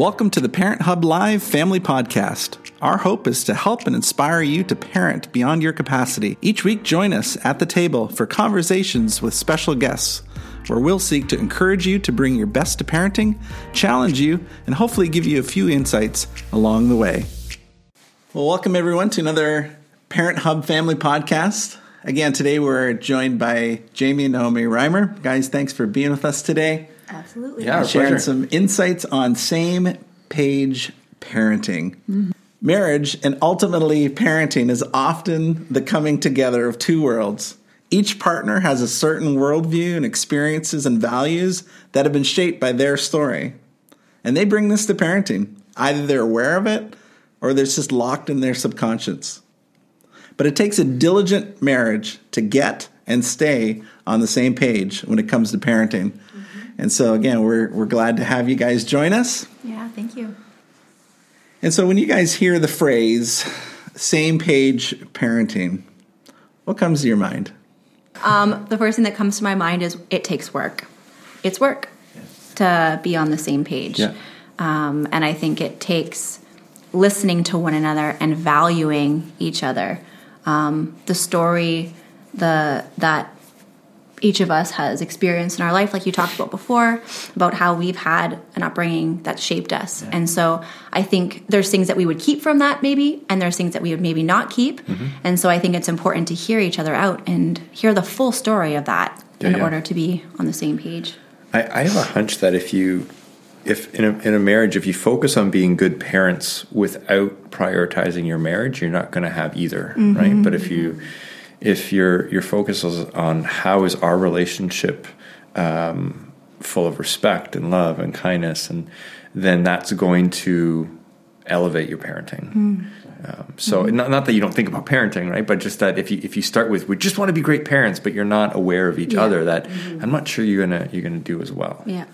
Welcome to the Parent Hub Live Family Podcast. Our hope is to help and inspire you to parent beyond your capacity. Each week, join us at the table for conversations with special guests, where we'll seek to encourage you to bring your best to parenting, challenge you, and hopefully give you a few insights along the way. Well, welcome everyone to another Parent Hub Family Podcast. Again, today we're joined by Jamie and Naomi Reimer. Guys, thanks for being with us today. Absolutely. Yeah, sharing pleasure. some insights on same page parenting. Mm-hmm. Marriage and ultimately parenting is often the coming together of two worlds. Each partner has a certain worldview and experiences and values that have been shaped by their story. And they bring this to parenting. Either they're aware of it or they're just locked in their subconscious. But it takes a diligent marriage to get and stay on the same page when it comes to parenting. And so, again, we're, we're glad to have you guys join us. Yeah, thank you. And so, when you guys hear the phrase same page parenting, what comes to your mind? Um, the first thing that comes to my mind is it takes work. It's work to be on the same page. Yeah. Um, and I think it takes listening to one another and valuing each other. Um, the story the that each of us has experienced in our life, like you talked about before, about how we've had an upbringing that shaped us. And so I think there's things that we would keep from that, maybe, and there's things that we would maybe not keep. Mm-hmm. And so I think it's important to hear each other out and hear the full story of that Yeah, in yeah. order to be on the same page. I, I have a hunch that if you, if in a, in a marriage, if you focus on being good parents without prioritizing your marriage, you're not going to have either, right? But if you, if your your focus is on how is our relationship um, full of respect and love and kindness, and then that's going to elevate your parenting. Um, so not, not that you don't think about parenting, right? But just that if you if you start with we just want to be great parents, but you're not aware of each Yeah. other, that I'm not sure you're gonna you're gonna do as well. Yeah,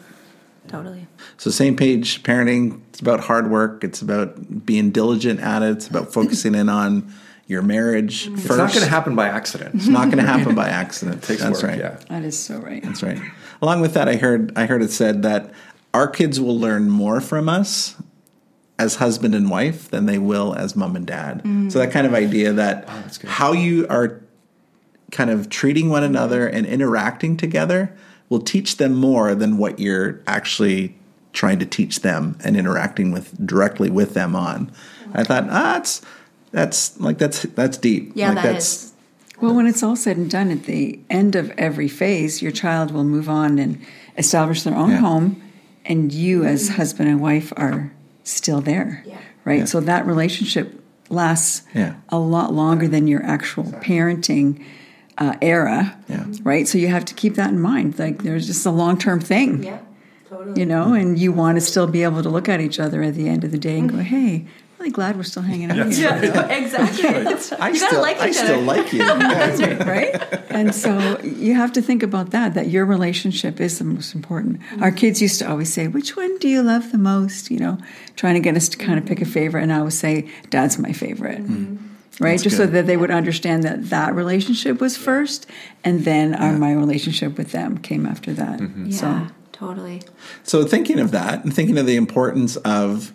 totally. So, same page parenting, it's about hard work, it's about being diligent at it, it's about focusing in on your marriage first. It's not going to happen by accident. It's not going to happen by accident. It takes That's work. right. Yeah. That is so right. That's right. Along with that, I heard I heard it said that our kids will learn more from us as husband and wife than they will as mom and dad. Mm. So that kind of idea that oh, that's good. how you are kind of treating one another mm. and interacting together will teach them more than what you're actually trying to teach them and interacting with directly with them on. I thought, ah, that's that's like that's that's deep. Yeah, like that that's is. Well, when it's all said and done, at the end of every phase, your child will move on and establish their own Yeah. home, and you, as husband and wife, are still there. Yeah. Right? Yeah. So that relationship lasts Yeah. a lot longer than your actual parenting uh, era. Yeah. Right? So you have to keep that in mind. Like, there's just a long term thing. Yeah, totally. You know, and you want to still be able to look at each other at the end of the day and go, hey, really glad we're still hanging out here. Yeah, exactly. I you gotta still like I each still other. like you. That's right, right? And so you have to think about that, that your relationship is the most important. Our mm-hmm. kids used to always say, Which one do you love the most? You know, trying to get us to kind of pick a favorite. And I would say, Dad's my favorite. Mm-hmm. Right? That's Just so that they would understand that that relationship was first, and then our, my relationship with them came after that. Mm-hmm. Yeah, So, totally. So thinking of that and thinking of the importance of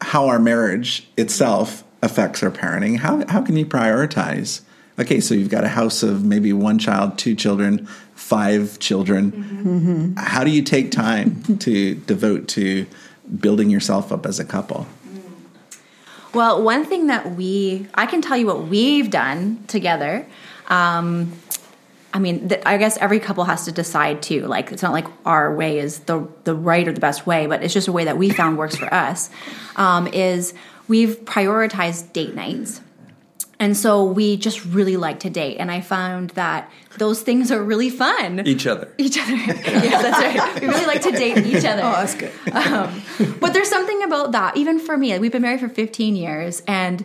how our marriage itself affects our parenting, how how can you prioritize? Okay, so you've got a house of maybe one child, two children, five children. How do you take time to devote to building yourself up as a couple? Well, one thing that we, I can tell you what we've done together. Um, I mean, th- I guess every couple has to decide too. Like, it's not like our way is the the right or the best way, but it's just a way that we found works for us. Um, is we've prioritized date nights. And so we just really like to date. And I found that those things are really fun. Each other. Each other. yeah, that's right. We really like to date each other. oh, that's good. Um, but there's something about that, even for me. Like, we've been married for 15 years, and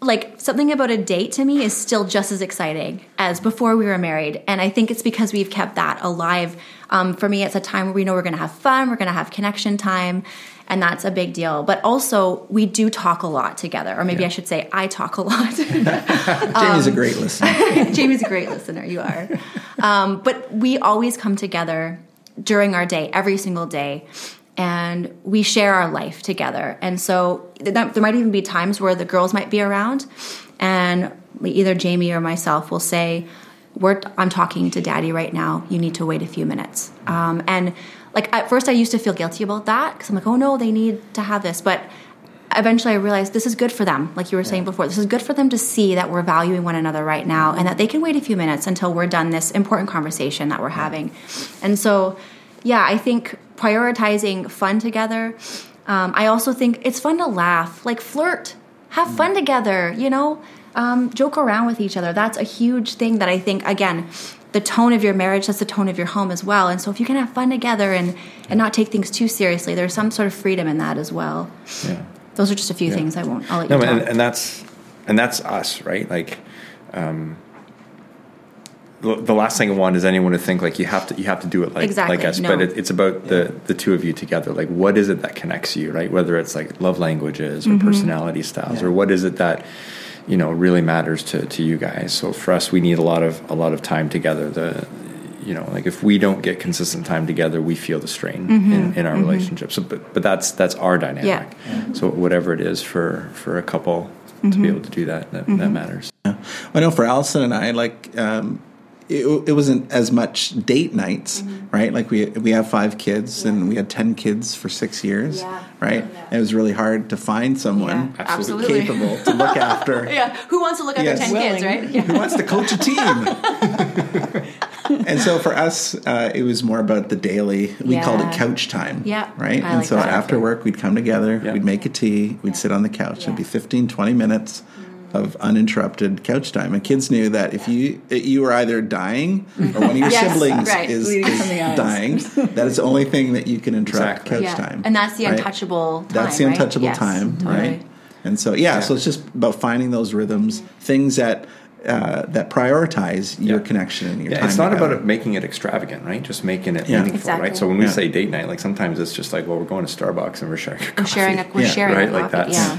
like something about a date to me is still just as exciting as before we were married. And I think it's because we've kept that alive. Um, for me, it's a time where we know we're going to have fun, we're going to have connection time, and that's a big deal. But also, we do talk a lot together, or maybe I should say, I talk a lot. Jamie's a great listener. Jamie's a great listener. You are. Um, but we always come together during our day, every single day. And we share our life together. And so there might even be times where the girls might be around, and either Jamie or myself will say, We're, I'm talking to daddy right now. You need to wait a few minutes. Um, and like at first, I used to feel guilty about that because I'm like, oh no, they need to have this. But eventually I realized this is good for them. Like you were saying before, this is good for them to see that we're valuing one another right now and that they can wait a few minutes until we're done this important conversation that we're having. And so, yeah, I think prioritizing fun together. Um, I also think it's fun to laugh, like flirt, have fun together, you know, um, joke around with each other. That's a huge thing that I think, again, the tone of your marriage that's the tone of your home as well and so if you can have fun together and and not take things too seriously there's some sort of freedom in that as well Yeah. those are just a few things i won't i'll let No, you talk and, and that's and that's us, right? Like, um, the, the last thing I want is anyone to think like you have to you have to do it like Exactly, like us. no. But it, it's about the the two of you together. Like, what is it that connects you, right? Whether it's like love languages or Mm-hmm. personality styles, or what is it that you know really matters to to you guys. So for us, we need a lot of a lot of time together. The you know like if we don't get consistent time together we feel the strain in, in our relationship so but but that's that's our dynamic Mm-hmm. Yeah. so whatever it is for for a couple to Mm-hmm. be able to do that that, that matters I know for Allison and I, like, um, it, it wasn't as much date nights, Mm-hmm. right? Like we we have five kids, and we had ten kids for six years, Yeah. right? Yeah. It was really hard to find someone Yeah, Absolutely. capable to look after. yeah who wants to look after Yes. 10 kids right yeah. Who wants to coach a team? and so for us, uh, it was more about the daily. We called it couch time. Yeah, Right. I and like so that. after work, we'd come together. Yeah. We'd make a tea. We'd sit on the couch. It'd be 15, 20 minutes of uninterrupted couch time. And kids knew that if you you were either dying or one of your Yes, siblings right. is, is from the eyes. dying, that is the only thing that you can interrupt Exactly. couch yeah. time. and that's the right? untouchable time That's the right? untouchable Yes, time, totally. right? And so, yeah, so it's just about finding those rhythms, things that uh, that prioritize your Yeah. connection and your yeah time. it's not about it making it extravagant right just making it Yeah. meaningful Exactly. right so when we Yeah. say date night like sometimes it's just like well we're going to starbucks and we're sharing a we're coffee, sharing a, we're Yeah, sharing right a like coffee, that's yeah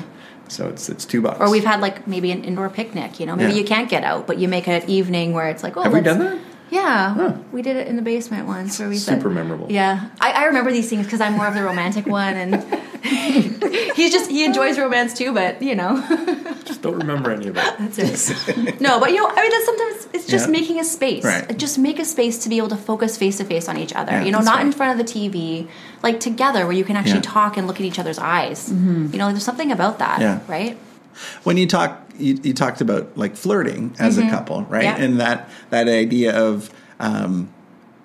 so it's it's two bucks or we've had like maybe an indoor picnic you know maybe Yeah. you can't get out but you make it an evening where it's like oh have we done that yeah Huh. we did it in the basement once where we said super memorable Yeah, I, I remember these things because I'm more of the romantic one, and he's just he enjoys romance too. But you know, just don't remember any of it that's it. no, but you know, I mean, that's sometimes it's just Yeah. making a space. Right. Just make a space to be able to focus face to face on each other. Yeah, you know, not in front of the TV, like together where you can actually Yeah. talk and look at each other's eyes. You know, there's something about that, Yeah. right? when you talk you, you talked about like flirting as a couple right Mm-hmm. And that that idea of um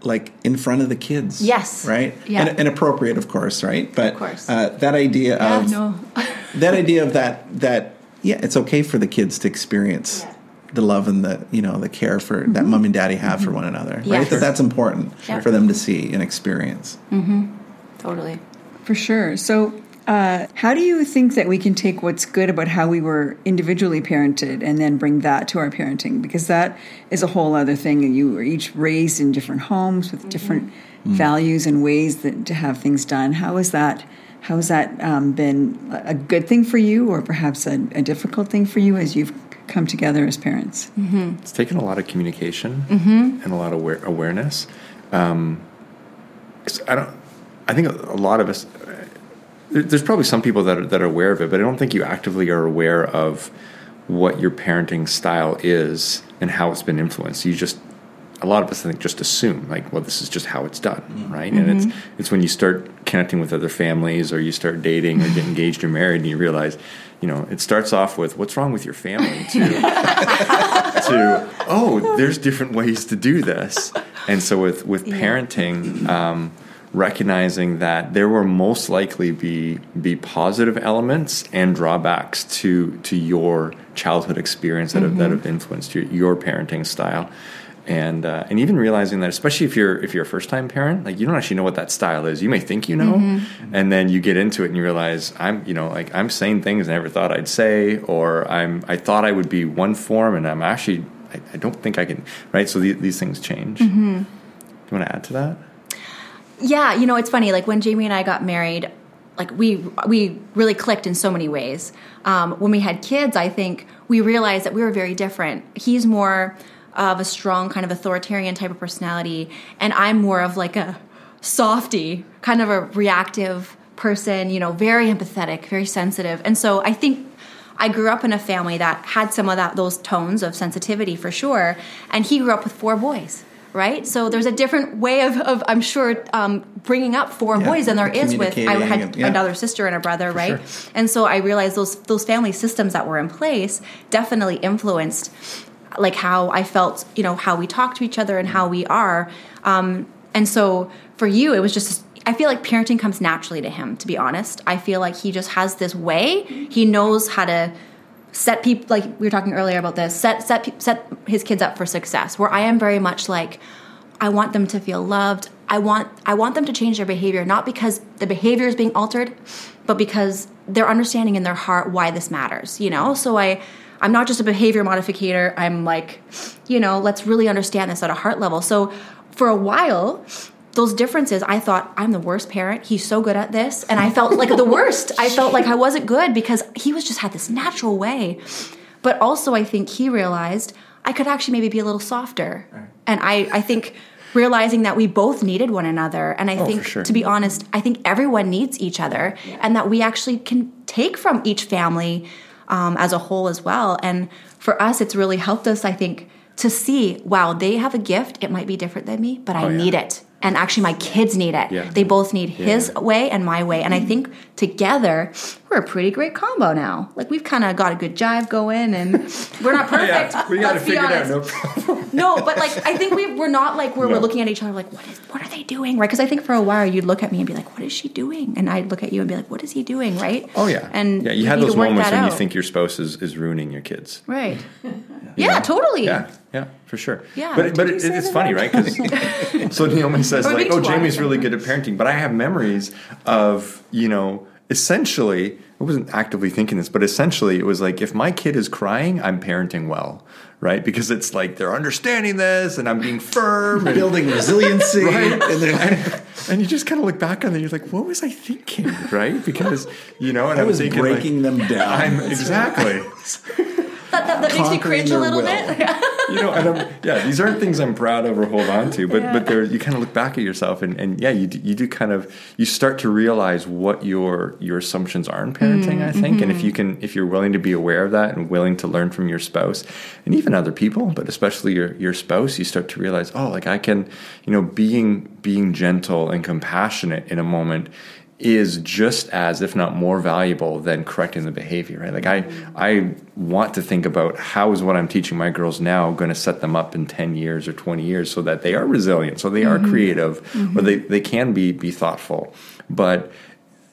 like in front of the kids Yes. right Yeah. and, and appropriate of course right but course. Uh, that idea Yeah, of no. that idea of that that yeah it's okay for the kids to experience Yeah. the love and the you know the care for that mm-hmm. mom and daddy have for mm-hmm. one another right Yes. that that's important Yeah. for them to see and experience mm-hmm. totally. For sure. So, uh, how do you think that we can take what's good about how we were individually parented and then bring that to our parenting? Because that is a whole other thing. And you were each raised in different homes with different mm. values and ways that to have things done. How is that? How has that um, been a good thing for you, or perhaps a, a difficult thing for you as you've come together as parents? it's taken a lot of communication Mm-hmm. and a lot of aware- awareness. Um 'cause I don't. I think a a lot of us. There's probably some people that are, that are aware of it, but I don't think you actively are aware of what your parenting style is and how it's been influenced. You just a lot of us I think just assume like, well, this is just how it's done, mm-hmm. right? And it's mm-hmm. it's when you start connecting with other families or you start dating or get engaged or married, and you realize, you know, it starts off with what's wrong with your family? to to oh there's different ways to do this. And so with with parenting um, recognizing that there will most likely be be positive elements and drawbacks to to your childhood experience that have, that mm-hmm. have influenced your, your parenting style and uh, and even realizing that especially if you're if you're a first time parent like you don't actually know what that style is you may think you know and then you get into it and you realize i'm you know like i'm saying things i never thought i'd say or i'm i thought i would be one form and i'm actually i, I don't think i can right so these, these things change do you want to add to that Yeah, you know, it's funny. Like when Jamie and I got married, like we we really clicked in so many ways. Um, when we had kids, I think we realized that we were very different. He's more of a strong kind of authoritarian type of personality, and I'm more of like a softy, kind of a reactive person, you know, very empathetic, very sensitive. And so I think I grew up in a family that had some of that those tones of sensitivity for sure. And he grew up with four boys, right? So there's a different way of, of I'm sure, um, bringing up four Yeah, boys than there is with. I had and- yeah. another sister and a brother, right? sure. And so I realized those those family systems that were in place definitely influenced like how I felt, you know, how we talk to each other and how we are. Um, and so for you, it was just. I feel like parenting comes naturally to him. To be honest, I feel like he just has this way. He knows how to set people like we were talking earlier about this. Set set set his kids up for success. Where I am very much like I want them to feel loved. I want I want them to change their behavior not because the behavior is being altered, but because they're understanding in their heart why this matters, you know? So I I'm not just a behavior modificator. I'm like, you know, let's really understand this at a heart level. So for a while, those differences, I thought I'm the worst parent. He's so good at this, and I felt like the worst. I felt like I wasn't good because he was just had this natural way. But also, I think he realized I could actually maybe be a little softer, and I I think realizing that we both needed one another, and I Oh, think sure. to be honest, I think everyone needs each other, and that we actually can take from each family um, as a whole as well. And for us, it's really helped us, I think, to see wow, they have a gift. It might be different than me, but I Oh, yeah. need it. And actually, my kids need it. Yeah. They both need his way and my way. And I mm-hmm. think together, we're a pretty great combo now. Like, we've kind of got a good jive going, and we're not perfect. we got to let's be figure it out. honest. No problem. No, but like I think we we're not like where No. we're looking at each other like what is what are they doing right? Because I think for a while you'd look at me and be like, what is she doing? And I'd look at you and be like, what is he doing? Right? Oh yeah, And yeah, you we had those moments that when you think your spouse is, is ruining your kids. right. Yeah, totally. Yeah, yeah, for sure. Yeah. but but it, say it's that? funny, right? Because so Naomi says like, "Oh, Jamie's really good at parenting," but I have memories of you know, essentially, I wasn't actively thinking this, but essentially, it was like if my kid is crying, I'm parenting well, right? Because it's like they're understanding this, and I'm being firm, and, building resiliency. Right. and they're- and you just kind of look back on it, and you're like, "What was I thinking?" Right? Because you know, and I I'm was thinking breaking like, them down. I'm exactly. That, that, that makes me Conquering cringe a little will. bit. you know, and I'm, yeah, these aren't things I'm proud of or hold on to, but but they're you kind of look back at yourself and, and yeah, you do, you do kind of you start to realize what your your assumptions are in parenting. I mm, think, and if mm-hmm. you can if you're willing to be aware of that and willing to learn from your spouse and even other people, but especially your your spouse, you start to realize, oh, like I can, you know, being being gentle and compassionate in a moment is just as if not more valuable than correcting the behavior right? Like i i want to think about how is what i'm teaching my girls now going to set them up in 10 years or 20 years so that they are resilient so they are mm-hmm. creative or they, they can be be thoughtful. But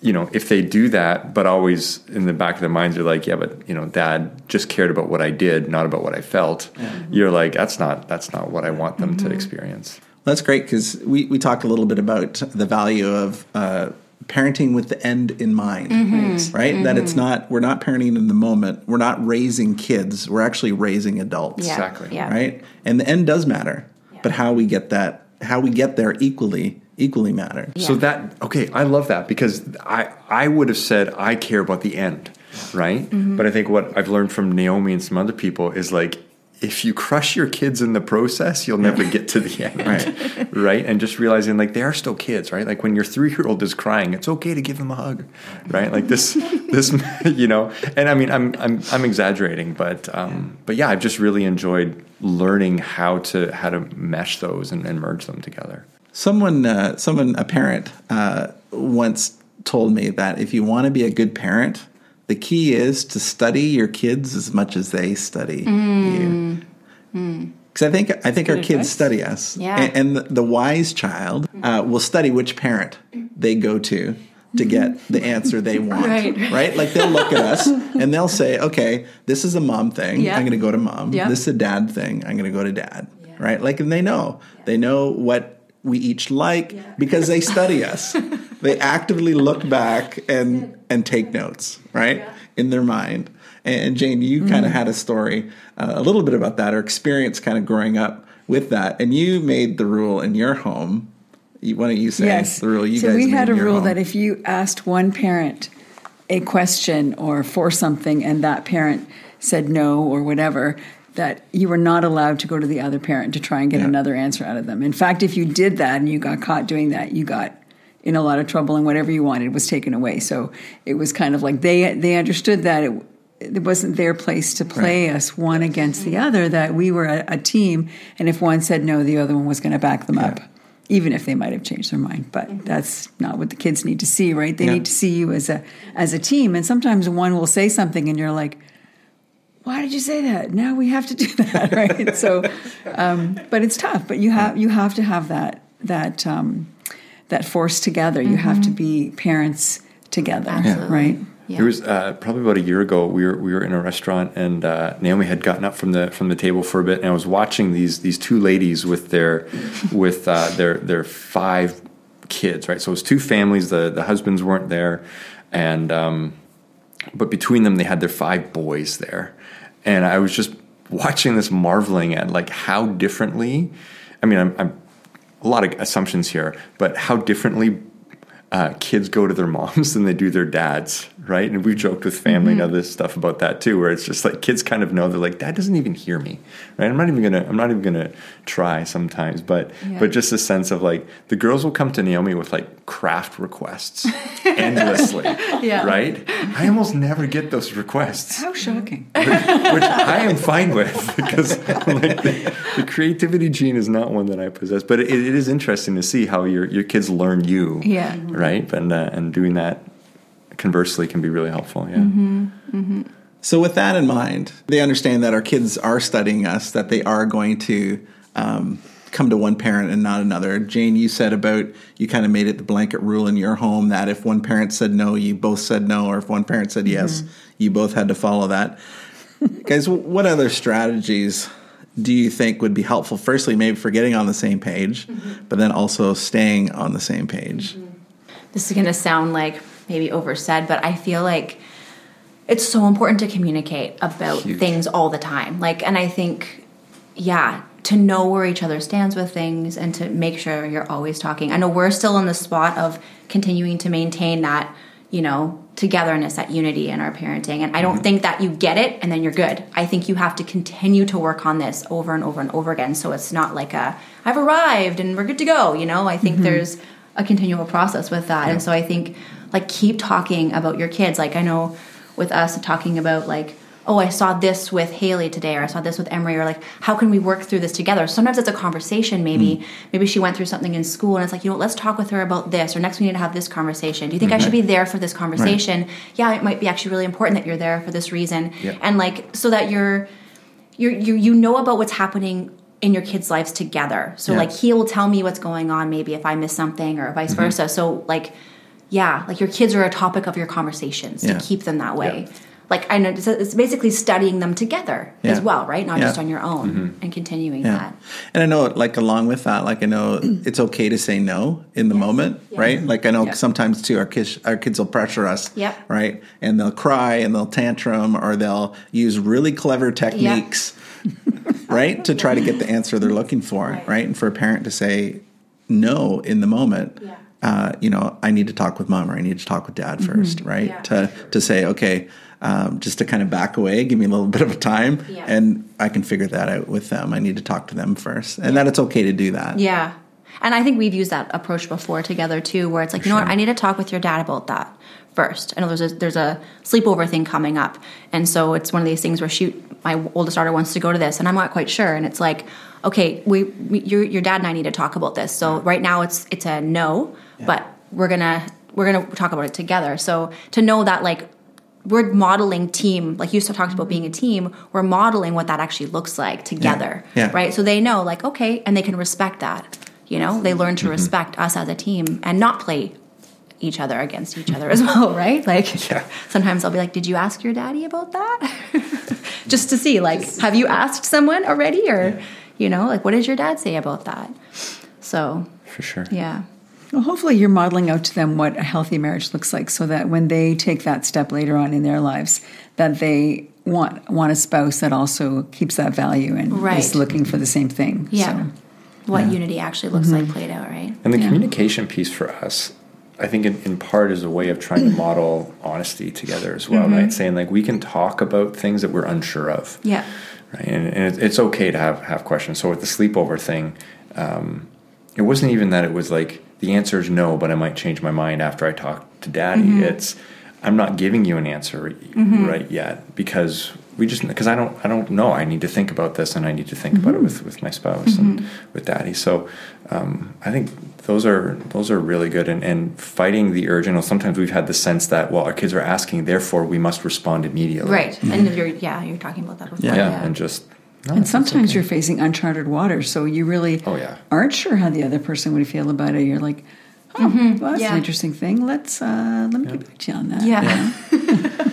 you know if they do that but always in the back of their minds are like yeah but you know dad just cared about what i did not about what i felt. Mm-hmm. You're like that's not that's not what i want them to mm-hmm. experience. That's great because we, we talked a little bit about the value of uh, parenting with the end in mind, Mm-hmm. right? That it's not, we're not parenting in the moment. We're not raising kids. We're actually raising adults, Yeah. Exactly. Yeah. right? And the end does matter, but how we get that, how we get there equally, equally matter. So that okay, I love that because I I would have said I care about the end, right? But I think what I've learned from Naomi and some other people is like if you crush your kids in the process, you'll never get to the end, Right. right? And just realizing like they are still kids, right? Like when your three year old is crying, it's okay to give them a hug, right? Like this, this, you know. And I mean, I'm I'm I'm exaggerating, but um, but yeah, I've just really enjoyed learning how to how to mesh those and, and merge them together. Someone, uh, someone, a parent, uh, once told me that if you want to be a good parent, the key is to study your kids as much as they study mm. you. Mm. Because I think I think our Good kids study us, Yeah. and, and the, wise child mm. uh, will study which parent they go to to get the answer they want. Right. Like they'll look at us and they'll say, "Okay, this is a mom thing. Yeah. I'm going to go to mom. Yeah. This is a dad thing. I'm going to go to dad." Right? Like, and they know they know what we each like because they study us. they actively look back and and take notes, right, in their mind. And Jane, you kind of had a story, uh, a little bit about that, or experience kind of growing up with that, and you made the rule in your home. You- Why don't you say Yes. the rule you so guys we had a in your rule home? that if you asked one parent a question or for something and that parent said no or whatever, that you were not allowed to go to the other parent to try and get Yeah. another answer out of them. In fact, if you did that and you got caught doing that, you got in a lot of trouble and whatever you wanted was taken away. So it was kind of like they they understood that it it wasn't their place to play us one against the other that we were a, a team and if one said no the other one was going to back them up even if they might have changed their mind but mm-hmm. that's not what the kids need to see right they Yeah. need to see you as a as a team and sometimes one will say something and you're like why did you say that now we have to do that right so um, but it's tough but you have you have to have that that um, that force together you have to be parents together Absolutely. right Yeah. It was uh, probably about a year ago. We were we were in a restaurant, and uh, Naomi had gotten up from the from the table for a bit, and I was watching these these two ladies with their with uh, their their five kids. Right, so it was two families. The the husbands weren't there, and um, but between them, they had their five boys there, and I was just watching this, marveling at like how differently. I mean, I'm, I'm a lot of assumptions here, but how differently uh, kids go to their moms than they do their dads, right? And we've joked with family and other stuff about that too, where it's just like kids kind of know they're like, Dad doesn't even hear me, right? I'm not even gonna, I'm not even gonna try sometimes, but Yeah. but just a sense of like the girls will come to Naomi with like craft requests endlessly, Yeah. right? I almost never get those requests how shocking which I am fine with because like, the, the creativity gene is not one that I possess. But it, it is interesting to see how your your kids learn you, Yeah. right? And uh, and doing that conversely can be really helpful. Yeah, Mm-hmm. So, with that in mind, they understand that our kids are studying us, that they are going to um, come to one parent and not another. Jane, you said about you kind of made it the blanket rule in your home that if one parent said no, you both said no, or if one parent said yes, you both had to follow that. Guys, what other strategies do you think would be helpful? Firstly, maybe for getting on the same page, but then also staying on the same page. This is going to sound like maybe oversaid, but I feel like it's so important to communicate about Huge. things all the time. Like, and I think, yeah, to know where each other stands with things and to make sure you're always talking. I know we're still in the spot of continuing to maintain that, you know, togetherness, that unity in our parenting. And I don't mm-hmm. think that you get it and then you're good. I think you have to continue to work on this over and over and over again. So it's not like a, I've arrived and we're good to go. You know, I think mm-hmm. there's a continual process with that. And so I think like keep talking about your kids. Like I know with us talking about like, oh, I saw this with Haley today, or I saw this with Emery, or like, how can we work through this together? Sometimes it's a conversation. Maybe, mm. maybe she went through something in school, and it's like, you know, let's talk with her about this, or next we need to have this conversation. Do you think I should be there for this conversation? Yeah, it might be actually really important that you're there for this reason, Yeah. and like so that you're, you're you you know about what's happening in your kids' lives together. So Yeah. like he will tell me what's going on, maybe if I miss something, or vice Mm-hmm. versa. So like, yeah, like your kids are a topic of your conversations Yeah. to keep them that way. Yeah. Like I know it's, it's basically studying them together as well, right? Not just on your own and continuing that. And I know, like, along with that, like, I know it's okay to say no in the moment, right? Like, I know sometimes too, our kids, our kids will pressure us, Yep. right? And they'll cry and they'll tantrum or they'll use really clever techniques, right? To try to get the answer they're looking for, right? Right. And for a parent to say no in the moment, Yeah. uh, you know, I need to talk with mom or I need to talk with dad first, right? Yeah. To, to say, okay, um, just to kind of back away, give me a little bit of a time, Yeah. and I can figure that out with them. I need to talk to them first, and that it's okay to do that. Yeah. And I think we've used that approach before together too, where it's like, you know what, I need to talk with your dad about that first. I know there's a, there's a sleepover thing coming up. And so it's one of these things where shoot, my oldest daughter wants to go to this and I'm not quite sure. And it's like, okay, we, we your, your dad and I need to talk about this. So right now it's, it's a no, but we're going to, we're going to talk about it together. So to know that like, we're modeling team, like you talked about being a team, we're modeling what that actually looks like together. Yeah. Right. So they know, like, okay, and they can respect that. You know, they learn to mm-hmm. respect us as a team and not play each other against each other as well, right? Like Yeah. sometimes I'll be like, Did you ask your daddy about that? Just to see, like, have you asked someone already? Or, you know, like what does your dad say about that? So for sure. yeah. Well, hopefully, you're modeling out to them what a healthy marriage looks like, so that when they take that step later on in their lives, that they want want a spouse that also keeps that value and Right. is looking for the same thing. Yeah. So, What unity actually looks like mm-hmm. played out, right? And the Yeah. communication piece for us, I think in, in part is a way of trying to model honesty together as well, right? Saying like we can talk about things that we're unsure of. Yeah. right? And, and it, it's okay to have have questions. So with the sleepover thing, um, it wasn't even that it was like the answer is no, but I might change my mind after I talk to daddy. Mm-hmm. It's I'm not giving you an answer right yet because we just because I don't I don't know. I need to think about this and I need to think about Mm-hmm. it with with my spouse and with daddy. So um, I think those are those are really good and, and fighting the urge. You know, sometimes we've had the sense that well, our kids are asking, therefore we must respond immediately. Right. And you're yeah, you're talking about that before. Yeah. Yeah, and just no, And sometimes okay. you're facing uncharted waters, so you really Oh, yeah. aren't sure how the other person would feel about it. You're like, oh, well, that's Mm-hmm. Yeah. an interesting thing. Let's uh, let me get back to you on that. Yeah. Is that-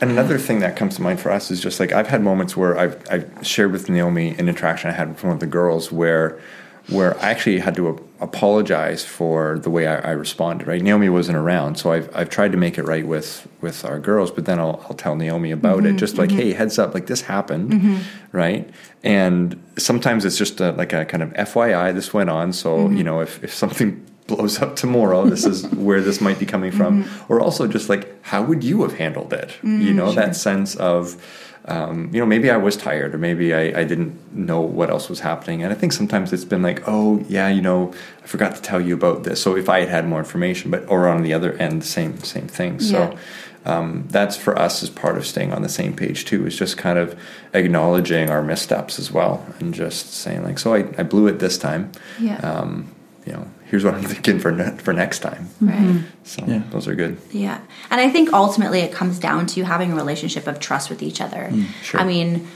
another thing that comes to mind for us is just like I've had moments where I've, I've shared with Naomi an interaction I had with one of the girls where where I actually had to a- apologize for the way I, I responded. Right, Naomi wasn't around, so I've I've tried to make it right with with our girls, but then I'll I'll tell Naomi about it, mm-hmm. just like mm-hmm. hey, heads up, like this happened, mm-hmm. right? And sometimes it's just a, like a kind of FYI, this went on, so you know if if something blows up tomorrow. This is where this might be coming from. Or also just like how would you have handled it? You know that sense of um, you know maybe i was tired or maybe I, I didn't know what else was happening. And i think sometimes it's been like oh yeah you know i forgot to tell you about this. So if i had had more information but or on the other end same same thing. So um, that's for us as part of staying on the same page too is just kind of acknowledging our missteps as well and just saying like so i, I blew it this time. Yeah. um, you know, here's what I'm thinking for ne- for next time. Right. Mm-hmm. So Yeah. those are good. Yeah. And I think ultimately it comes down to having a relationship of trust with each other. Mm, sure. I mean,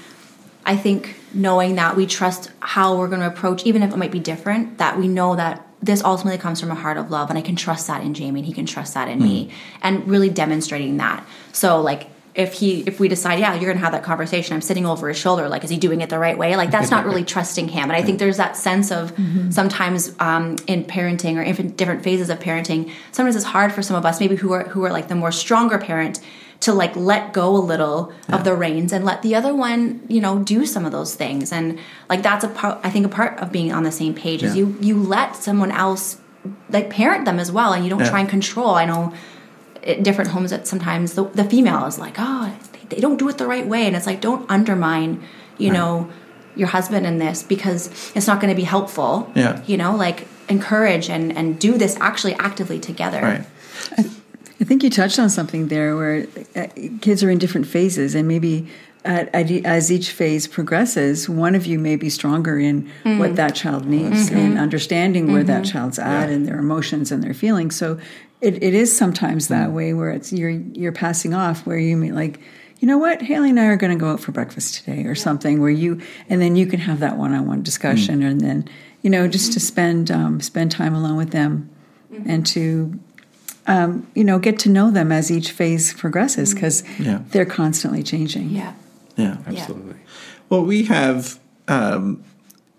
I think knowing that we trust how we're going to approach, even if it might be different, that we know that this ultimately comes from a heart of love and I can trust that in Jamie and he can trust that in mm. me and really demonstrating that. So like if he if we decide yeah you're gonna have that conversation i'm sitting over his shoulder like is he doing it the right way? Like that's not really trusting him. And i think there's that sense of sometimes um, in parenting or in different phases of parenting sometimes it's hard for some of us maybe who are who are like the more stronger parent to like let go a little of the reins and let the other one you know do some of those things. And like that's a part i think a part of being on the same page is you you let someone else like parent them as well and you don't Yeah. try and control. I know at different homes that sometimes the, the female is like oh they, they don't do it the right way. And it's like don't undermine you know your husband in this because it's not going to be helpful Yeah. you know like encourage and and do this actually actively together. Right. I think you touched on something there where uh, kids are in different phases, and maybe at, at, as each phase progresses, one of you may be stronger in what mm. that child needs mm-hmm. and understanding where that mm-hmm. child's at and their emotions and their feelings. So it, it is sometimes that way where it's you're you're passing off where you may like. You know what? Haley and I are going to go out for breakfast today, or something where you, and then you can have that one-on-one discussion, and then you know just to spend um, spend time alone with them, and to um, you know, get to know them as each phase progresses because Yeah. they're constantly changing. yeah Yeah. Absolutely. Well, we have, um,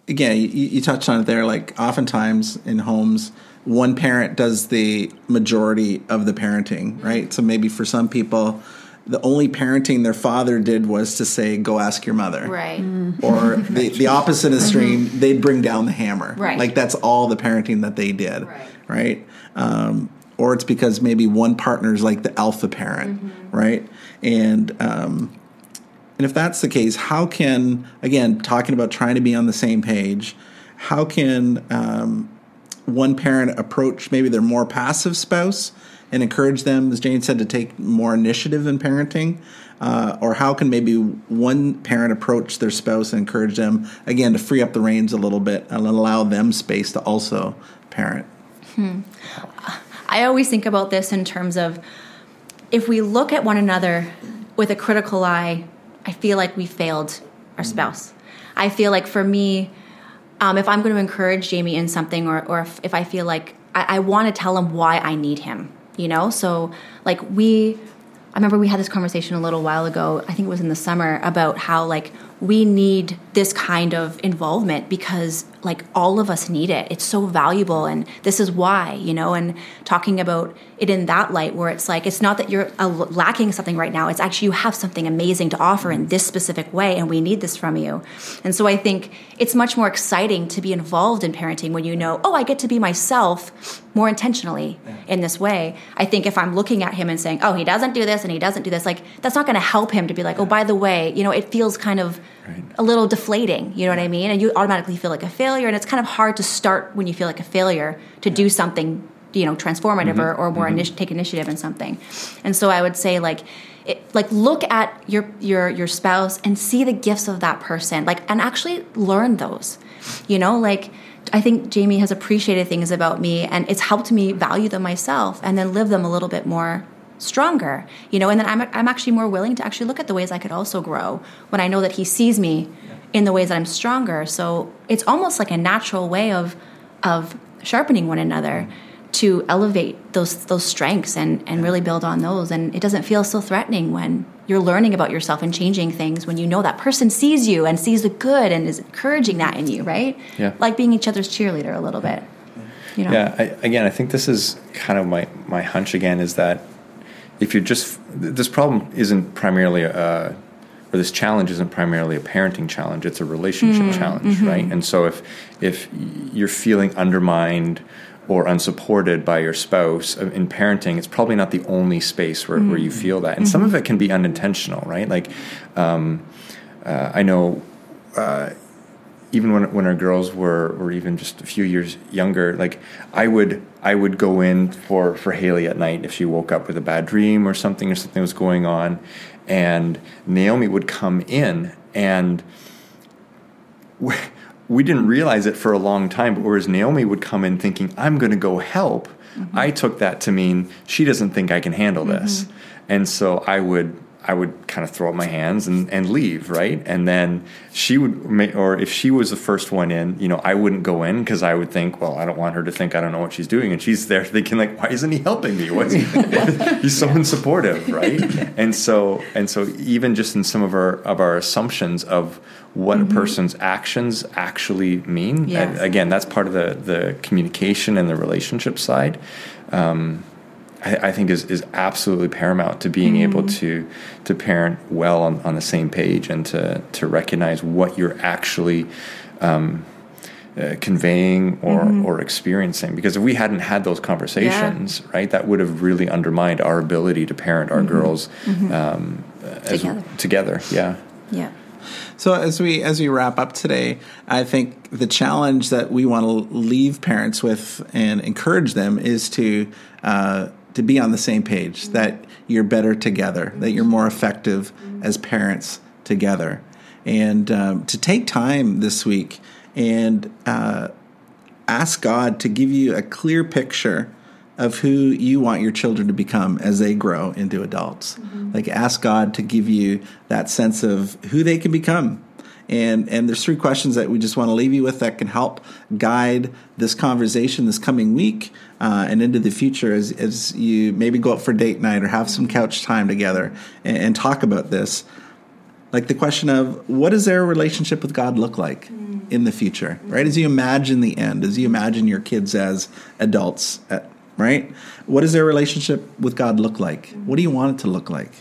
again, you, you touched on it there. Like, oftentimes in homes, one parent does the majority of the parenting, right? So maybe for some people, the only parenting their father did was to say, "Go ask your mother," right Or the the opposite extreme, they'd bring down the hammer, Right. Like that's all the parenting that they did, Right. right? Um, or it's because maybe one partner is like the alpha parent, right? And um, and if that's the case, how can, again, talking about trying to be on the same page, how can um, one parent approach maybe their more passive spouse and encourage them, as Jane said, to take more initiative in parenting? Uh, or how can maybe one parent approach their spouse and encourage them, again, to free up the reins a little bit and allow them space to also parent? I always think about this in terms of if we look at one another with a critical eye, I feel like we failed our spouse. I feel like for me, um, if I'm going to encourage Jamie in something, or, or if, if I feel like I, I want to tell him why I need him, you know? So, like, we, I remember we had this conversation a little while ago, I think it was in the summer, about how, like, we need this kind of involvement because like all of us need it. It's so valuable and this is why you know and talking about it in that light where it's like it's not that you're uh, lacking something right now. It's actually you have something amazing to offer in this specific way and we need this from you. And so i think it's much more exciting to be involved in parenting when you know oh i get to be myself more intentionally in this way. I think if i'm looking at him and saying oh he doesn't do this and he doesn't do this like that's not going to help him to be like oh by the way you know it feels kind of Right. a little deflating. You know what I mean? And you automatically feel like a failure, and it's kind of hard to start when you feel like a failure to do something you know transformative mm-hmm. or, or more mm-hmm. initi- take initiative in something. And so I would say like. It, like look at your your your spouse and see the gifts of that person like and actually learn those you know like i think jamie has appreciated things about me and it's helped me value them myself and then live them a little bit more stronger you know and then i'm, I'm actually more willing to actually look at the ways i could also grow when i know that he sees me in the ways that i'm stronger. So it's almost like a natural way of of sharpening one another to elevate those those strengths and and really build on those. And it doesn't feel so threatening when you're learning about yourself and changing things when you know that person sees you and sees the good and is encouraging that in you right? Yeah. like being each other's cheerleader a little bit you know? Yeah, I, again, I think this is kind of my, my hunch again is that if you're just, this problem isn't primarily a, or this challenge isn't primarily a parenting challenge, it's a relationship challenge, right? And so if, if you're feeling undermined or unsupported by your spouse uh, in parenting, it's probably not the only space where, where you feel that. And some of it can be unintentional, right? Like, um, uh, I know even when when our girls were were even just a few years younger, like I would I would go in for for Haley at night if she woke up with a bad dream or something or something was going on, and Naomi would come in and we, we didn't realize it for a long time. But whereas Naomi would come in thinking I'm going to go help, mm-hmm. I took that to mean she doesn't think I can handle this, mm-hmm. and so I would I would kind of throw up my hands and, and leave, right? And then she would, ma- or if she was the first one in, you know, I wouldn't go in because I would think, well, I don't want her to think I don't know what she's doing. And she's there thinking, like, why isn't he helping me? What's he's so unsupportive, right? And so, and so, even just in some of our of our assumptions of what a person's actions actually mean, Yes. again, that's part of the the communication and the relationship side. Um, I, I think is, is absolutely paramount to being able to to parent well on, on the same page and to to recognize what you're actually um, uh, conveying or or experiencing. Because if we hadn't had those conversations, right, that would have really undermined our ability to parent our girls um, as- Together. together. Yeah. yeah So as we as we wrap up today, I think the challenge that we want to leave parents with and encourage them is to uh, to be on the same page. That you're better together. That you're more effective as parents together, and um, to take time this week and uh, ask God to give you a clear picture of who you want your children to become as they grow into adults. Like ask God to give you that sense of who they can become. And and there's three questions that we just want to leave you with that can help guide this conversation this coming week uh, and into the future as, as you maybe go out for date night or have some couch time together and, and talk about this like the question of what does their relationship with God look like in the future, right? As you imagine the end, as you imagine your kids as adults, uh, right? What does their relationship with God look like? What do you want it to look like?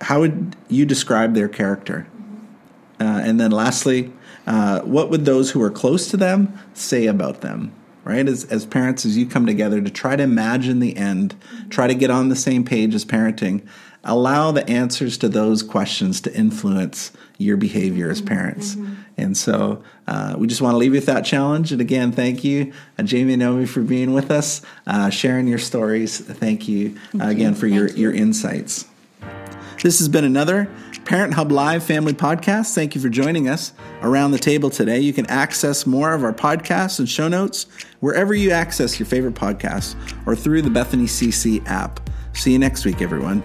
How would you describe their character? Uh, and then lastly, uh, what would those who are close to them say about them? Right? As, as parents, as you come together to try to imagine the end, try to get on the same page as parenting, allow the answers to those questions to influence your behavior as parents. And so uh, we just want to leave you with that challenge. And again, thank you, uh, Jamie and Naomi, for being with us, uh, sharing your stories. Thank you uh, again for your, your insights. This has been another Parent Hub Live Family Podcast. Thank you for joining us around the table today. You can access more of our podcasts and show notes wherever you access your favorite podcasts or through the Bethany CC app. See you next week, everyone.